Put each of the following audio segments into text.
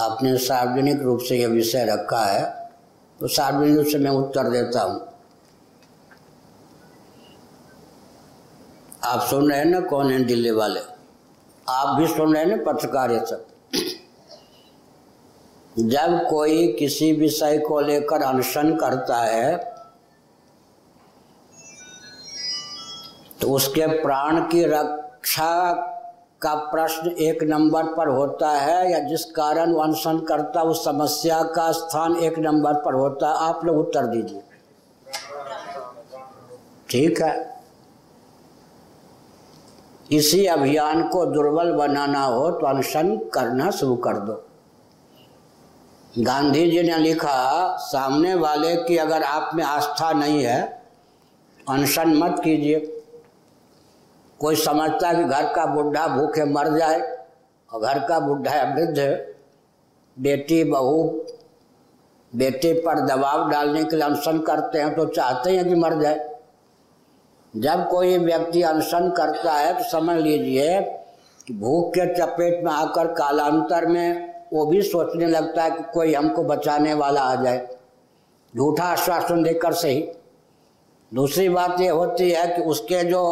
आपने सार्वजनिक रूप से यह विषय रखा है तो सार्वजनिक रूप से मैं उत्तर देता हूँ। आप सुन रहे हैं ना कौन है दिल्ली वाले? आप भी सुन रहे हैं ना पत्रकार ये सब? जब कोई किसी विषय को लेकर अनशन करता है तो उसके प्राण की रक्षा का प्रश्न एक नंबर पर होता है या जिस कारण वो अनशन करता, उस समस्या का स्थान एक नंबर पर होता है, आप लोग उत्तर दीजिए। ठीक है? इसी अभियान को दुर्बल बनाना हो तो अनशन करना शुरू कर दो। गांधी जी ने लिखा, सामने वाले की अगर आप में आस्था नहीं है, अनशन मत कीजिए। कोई समझता है कि घर का बुढ़ा भूखे मर जाए, और घर का बुढ़ा वृद्ध, बेटी, बहू, बेटे पर दबाव डालने के लिए अनशन करते हैं तो चाहते हैं कि मर जाए। जब कोई व्यक्ति अनशन करता है तो समझ लीजिए कि भूख के चपेट में आकर कालांतर में वो भी सोचने लगता है कि कोई हमको बचाने वाला आ जाए। झूठा आश्वासन देकर से ही दूसरी बात ये होती है कि उसके जो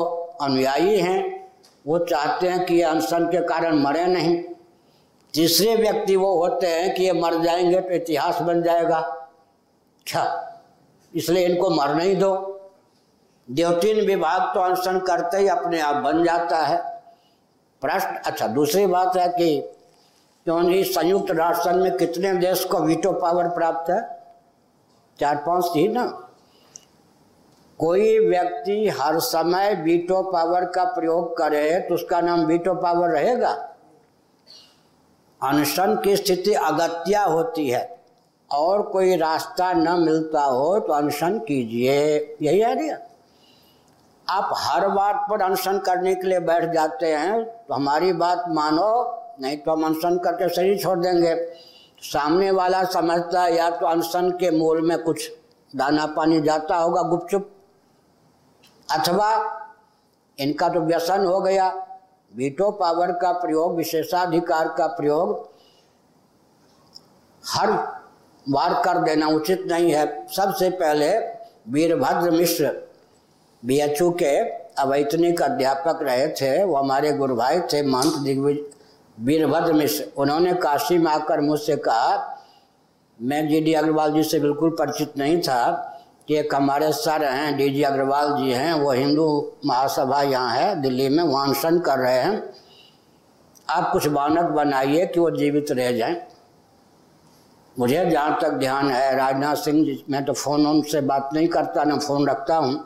अनुयायी हैं, वो चाहते हैं कि ये अनशन के कारण मरे नहीं। तीसरे व्यक्ति वो होते हैं कि ये मर जाएँगे तो इतिहास बन जाएगा। अच्छा इसलिए इनको मरने ही दो। द्योतीन विभाग तो अनशन करते ही अपने आप बन जाता है। प्रश्न अच्छा दूसरी बात है कि क्योंकि संयुक्त राष्ट्र संघ में कितने देश को वीटो पावर प्राप्त है? चार पाँच थी ना? कोई व्यक्ति हर समय वीटो पावर का प्रयोग करे तो उसका नाम वीटो पावर रहेगा? अनशन की स्थिति अगत्या होती है, और कोई रास्ता न मिलता हो तो अनशन कीजिए। यही है ना आप हर बात पर अनशन करने के लिए बैठ जाते हैं तो हमारी बात मानो, नहीं तो हम अनशन करके शरीर छोड़ देंगे। सामने वाला समझता है, या तो अनशन के मूल में कुछ दाना पानी जाता होगा, गुपचुप। अथवा इनका तो व्यसन हो गया। वीटो पावर का प्रयोग, विशेषाधिकार का प्रयोग हर बार कर देना उचित नहीं है। सबसे पहले Virbhadra Mishra B H U के अवैतनिक अध्यापक रहे थे। वो हमारे गुरु भाई थे, महंत दिग्विजय वीरभद्र मिश्र। उन्होंने काशी में आकर मुझसे कहा, मैं जी डी अग्रवाल जी से बिल्कुल परिचित नहीं था। एक हमारे सर हैं, डी जी अग्रवाल जी हैं, वो हिंदू महासभा यहाँ है, दिल्ली में वहाँ अनशन कर रहे हैं। आप कुछ मानक बनाइए कि वो जीवित रह जाएँ। मुझे जहाँ तक ध्यान है, राजनाथ सिंह जी, मैं तो फ़ोन उनसे बात नहीं करता, ना फ़ोन रखता हूँ।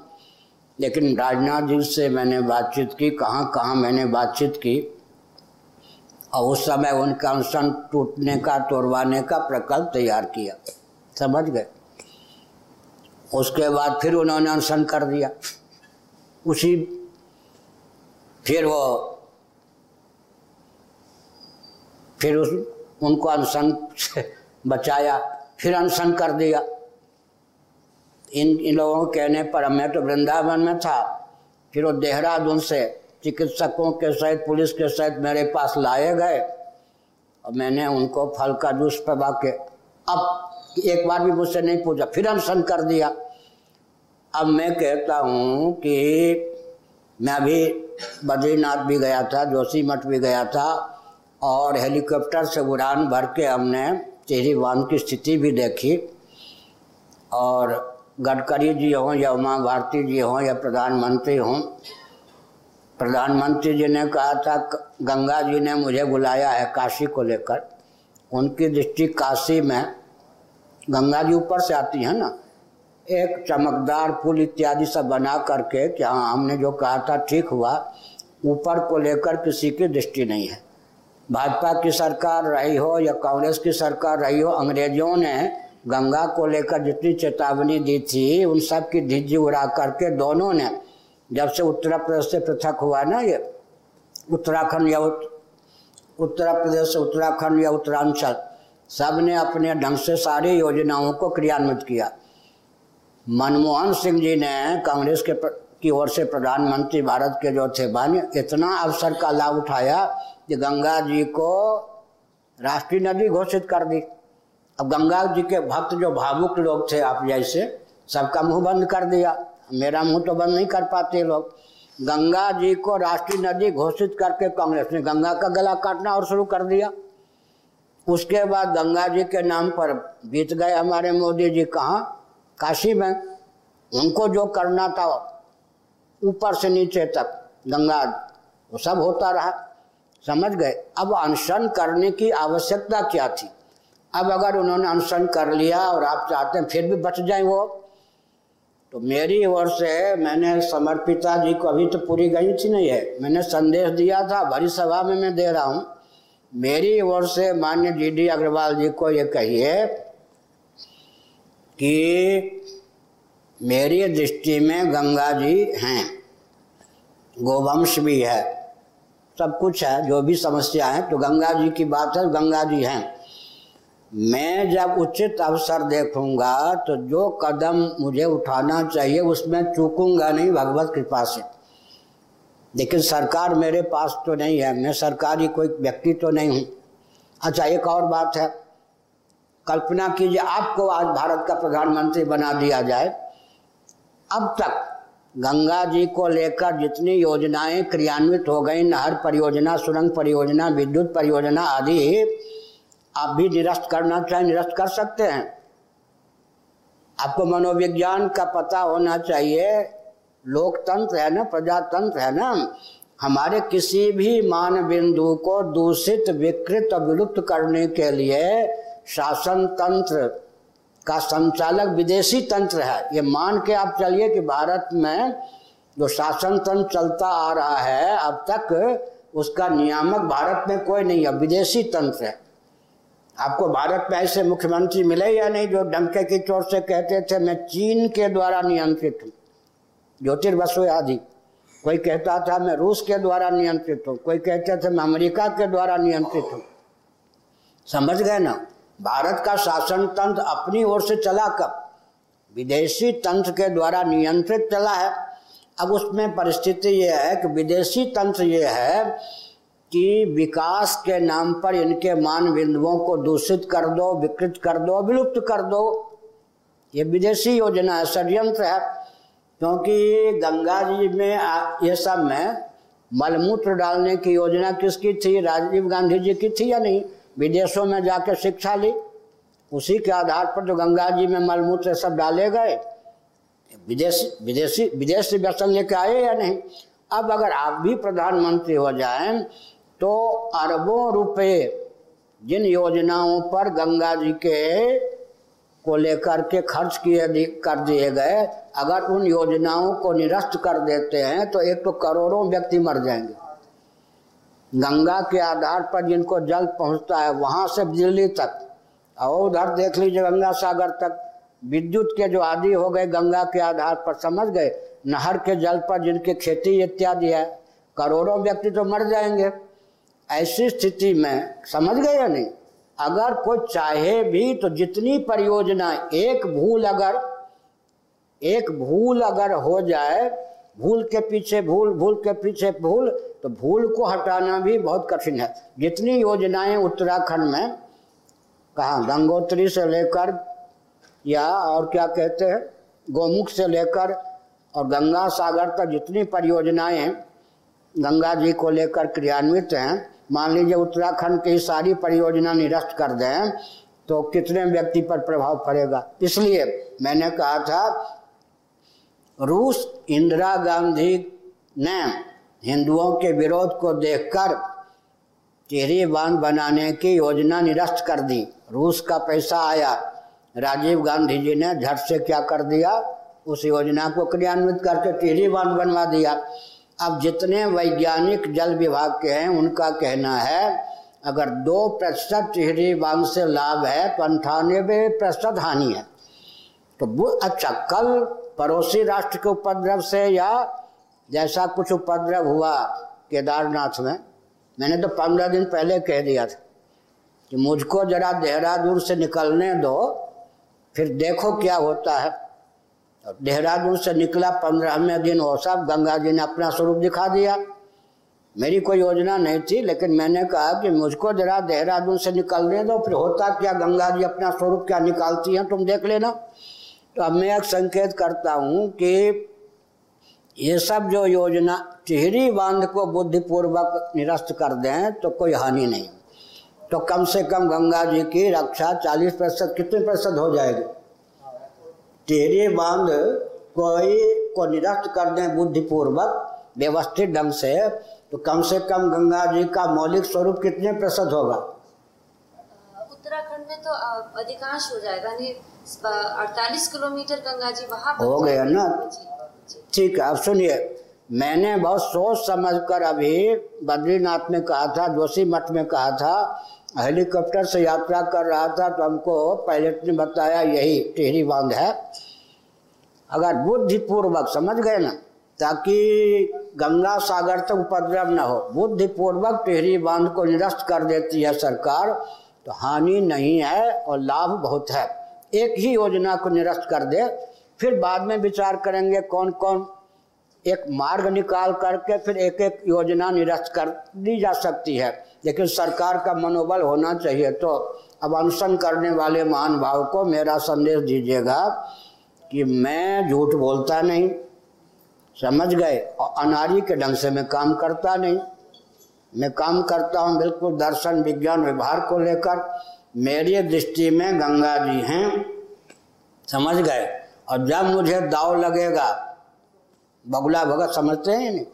लेकिन राजनाथ जी से मैंने बातचीत की, कहाँ कहाँ मैंने बातचीत की। और उस समय उनका अनशन टूटने का, तोड़वाने का प्रकल्प तैयार किया। समझ गए? उसके बाद फिर उन्होंने अनशन कर दिया। उसी फिर वो फिर उस, उनको अनशन से बचाया, फिर अनशन कर दिया। इन इन लोगों के कहने पर, मैं तो वृंदावन में था, फिर वो देहरादून से चिकित्सकों के सहित, पुलिस के सहित मेरे पास लाए गए, और मैंने उनको फल का जूस पबा के अब एक बार भी मुझसे नहीं पूछा, फिर अनशन कर दिया। अब मैं कहता हूँ कि मैं अभी बद्रीनाथ भी गया था, जोशी मठ भी गया था, और हेलीकॉप्टर से उड़ान भर के हमने टिहरी बाँध की स्थिति भी देखी। और गडकरी जी हों या उमा भारती जी हों या प्रधानमंत्री हों, प्रधानमंत्री जी ने कहा था गंगा जी ने मुझे बुलाया है काशी को लेकर। उनकी दृष्टि काशी में गंगा जी ऊपर से आती है ना, एक चमकदार पुल इत्यादि सब बना करके कि हाँ हमने जो कहा था ठीक हुआ, ऊपर को लेकर किसी की दृष्टि नहीं है। भाजपा की सरकार रही हो या कांग्रेस की सरकार रही हो, अंग्रेज़ों ने गंगा को लेकर जितनी चेतावनी दी थी, उन सब की धिज्जी उड़ा करके दोनों ने, जब से उत्तर प्रदेश से पृथक हुआ ना ये, उत्तराखंड या उत्तर प्रदेश उत्तराखंड या उत्तरांचल सबने अपने ढंग से सारी योजनाओं को क्रियान्वित किया। मनमोहन सिंह जी ने कांग्रेस के की ओर से प्रधानमंत्री भारत के जो थे बन, इतना अवसर का लाभ उठाया कि गंगा जी को राष्ट्रीय नदी घोषित कर दी। अब गंगा जी के भक्त जो भावुक लोग थे आप जैसे, सबका मुँह बंद कर दिया। मेरा मुँह तो बंद नहीं कर पाते लोग। गंगा जी को राष्ट्रीय नदी घोषित करके कांग्रेस ने गंगा का गला काटना और शुरू कर दिया। उसके बाद गंगा जी के नाम पर बीत गए हमारे मोदी जी कहाँ? काशी में। उनको जो करना था, ऊपर से नीचे तक गंगा, वो सब होता रहा। समझ गए? अब अनशन करने की आवश्यकता क्या थी? अब अगर उन्होंने अनशन कर लिया और आप चाहते हैं फिर भी बच जाए वो? तो मेरी ओर से मैंने समर्पिता जी को अभी तो पूरी गई थी नहीं है। मैंने संदेश दिया था, भरी सभा में मैं दे रहा हूँ। मेरी ओर से मान्य जी डी अग्रवाल जी को ये कहिए कि मेरी दृष्टि में गंगा जी हैं, गोवंश भी है, सब कुछ है, जो भी समस्या है तो गंगा जी की बात है, गंगा जी हैं। मैं जब उचित अवसर देखूँगा तो जो कदम मुझे उठाना चाहिए, उसमें चूकूँगा नहीं, भगवत कृपा से। लेकिन सरकार मेरे पास तो नहीं है, मैं सरकारी कोई व्यक्ति तो नहीं हूँ। अच्छा एक और बात है। कल्पना कीजिए, आपको आज भारत का प्रधानमंत्री बना दिया जाए। अब तक गंगा जी को लेकर जितनी योजनाएँ क्रियान्वित हो गई, नहर परियोजना, सुरंग परियोजना, विद्युत परियोजना आदि आप भी निरस्त करना चाहे, निरस्त कर सकते हैं। आपको मनोविज्ञान का पता होना चाहिए। लोकतंत्र है ना, प्रजातंत्र है ना। हमारे किसी भी मान बिंदु को दूषित, विकृत, विलुप्त करने के लिए शासन तंत्र का संचालक विदेशी तंत्र है। ये मान के आप चलिए कि भारत में जो शासन तंत्र चलता आ रहा है, अब तक उसका नियामक भारत में कोई नहीं है, विदेशी तंत्र है। आपको भारत में ऐसे मुख्यमंत्री मिले या नहीं जो डंके की चोट से कहते थे, मैं चीन के द्वारा नियंत्रित हूँ। ज्योतिर्वसु आदि। कोई कहता था, मैं रूस के द्वारा नियंत्रित हूँ। कोई कहते थे, मैं अमेरिका के द्वारा नियंत्रित हूँ। समझ गए ना? भारत का शासन तंत्र अपनी ओर से चला कब? विदेशी तंत्र के द्वारा नियंत्रित चला है। अब उसमें परिस्थिति यह है कि विदेशी तंत्र ये है कि विकास के नाम पर इनके मान बिंदुओं को दूषित कर दो, विकृत कर दो विलुप्त कर दो। ये विदेशी योजना है, षड्यंत्र है, क्योंकि गंगा जी में ये सब में मलमूत्र डालने की योजना किसकी थी, राजीव गांधी जी की थी या नहीं? विदेशों में जाकर शिक्षा ली। उसी के आधार पर जो गंगा जी में मलमूत्र सब डाले गए। विदेशी विदेशी, विदेश से व्यसन लेके आए या नहीं? अब अगर आप भी प्रधानमंत्री हो जाएँ तो अरबों रुपए जिन योजनाओं पर गंगा जी के को लेकर के खर्च किए कर दिए गए, अगर उन योजनाओं को निरस्त कर देते हैं तो एक तो करोड़ों व्यक्ति मर जाएँगे। गंगा के आधार पर जिनको जल पहुँचता है, वहाँ से दिल्ली तक, और उधर देख लीजिए गंगा सागर तक, विद्युत के जो आदि हो गए गंगा के आधार पर, समझ गए, नहर के जल पर जिनकी खेती इत्यादि है, करोड़ों व्यक्ति तो मर जाएँगे। ऐसी स्थिति में, समझ गए या नहीं? अगर कोई चाहे भी तो जितनी परियोजना एक भूल अगर, एक भूल अगर हो जाए, भूल के पीछे भूल भूल के पीछे भूल तो भूल को हटाना भी बहुत कठिन है। जितनी योजनाएँ उत्तराखंड में, कहा, गंगोत्री से लेकर, या और क्या कहते हैं, गोमुख से लेकर और गंगा सागर तक जितनी परियोजनाएँ, गंगा जी को लेकर क्रियान्वित हैं मान लीजिए उत्तराखंड की सारी परियोजना निरस्त कर दें तो कितने व्यक्ति पर प्रभाव पड़ेगा? इसलिए मैंने कहा था, रूस इंदिरा गांधी ने हिंदुओं के विरोध को देखकर टिहरी बाँध बनाने की योजना निरस्त कर दी। रूस का पैसा आया। राजीव गांधी जी ने झट से क्या कर दिया? उस योजना को क्रियान्वित करके टिहरी बाँध बनवा दिया। अब जितने वैज्ञानिक जल विभाग के हैं, उनका कहना है, अगर दो प्रतिशत टिहरी बाँध से लाभ है तो अंठानबे प्रतिशत हानि है। तो वो अच्छा कल पड़ोसी राष्ट्र के उपद्रव से या जैसा कुछ उपद्रव हुआ केदारनाथ में, मैंने तो पंद्रह दिन पहले कह दिया था कि मुझको जरा देहरादून से निकलने दो, फिर देखो क्या होता है। देहरादून से निकला पंद्रहवें दिन वो सब, गंगा जी ने अपना स्वरूप दिखा दिया। मेरी कोई योजना नहीं थी, लेकिन मैंने कहा कि मुझको जरा देहरादून से निकलने दो, फिर होता क्या, गंगा जी अपना स्वरूप क्या निकालती हैं, तुम देख लेना। तो अब मैं एक संकेत करता हूँ कि ये सब जो योजना, टिहरी बाँध को बुद्धिपूर्वक निरस्त कर दें तो कोई हानि नहीं। तो कम से कम गंगा जी की रक्षा चालीस प्रतिशत, कितने प्रतिशत हो जाएगी? टिहरी बाँध कोई को निरस्त कर दें बुद्धिपूर्वक व्यवस्थित ढंग से तो कम से कम गंगा जी का मौलिक स्वरूप कितने प्रतिशत होगा? उत्तराखंड में तो अधिकांश हो जाएगा अड़तालीस किलोमीटर गंगा जी वहाँ हो गया ना? ठीक है अब सुनिए मैंने बहुत सोच समझ कर अभी बद्रीनाथ में कहा था जोशी मठ में कहा था हेलीकॉप्टर से यात्रा कर रहा था तो हमको पायलट ने बताया, यही टिहरी बाँध है। अगर बुद्धिपूर्वक, समझ गए ना? ताकि गंगा सागर तक उपद्रव न हो। बुद्धिपूर्वक टिहरी बाँध को निरस्त कर देती है सरकार तो हानि नहीं है और लाभ बहुत है। एक ही योजना को निरस्त कर दे। फिर बाद में विचार करेंगे कौन कौन एक मार्ग निकाल करके फिर एक एक योजना निरस्त कर दी जा सकती है। लेकिन सरकार का मनोबल होना चाहिए। तो अब अनशन करने वाले महान भाव को मेरा संदेश दीजिएगा कि मैं झूठ बोलता नहीं, समझ गए और अनारी के ढंग से मैं काम करता नहीं। मैं काम करता हूँ बिल्कुल दर्शन, विज्ञान व्यवहार को लेकर। मेरी दृष्टि में गंगा जी हैं, समझ गए। और जब मुझे दाव लगेगा, बगुला भगत समझते हैं नहीं?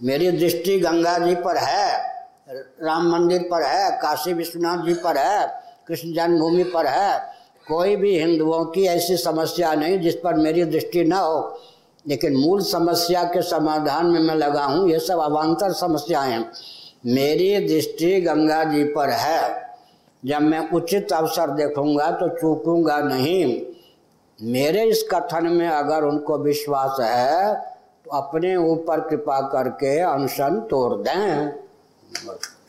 मेरी दृष्टि गंगा जी पर है। राम मंदिर पर है, काशी विश्वनाथ जी पर है, कृष्ण जन्मभूमि पर है। कोई भी हिंदुओं की ऐसी समस्या नहीं जिस पर मेरी दृष्टि न हो। लेकिन मूल समस्या के समाधान में मैं लगा हूँ, ये सब अवान्तर समस्याएँ हैं। मेरी दृष्टि गंगा जी पर है। जब मैं उचित अवसर देखूँगा तो चूकूँगा नहीं। मेरे इस कथन में अगर उनको विश्वास है तो अपने ऊपर कृपा करके अनशन तोड़ दें। Vale.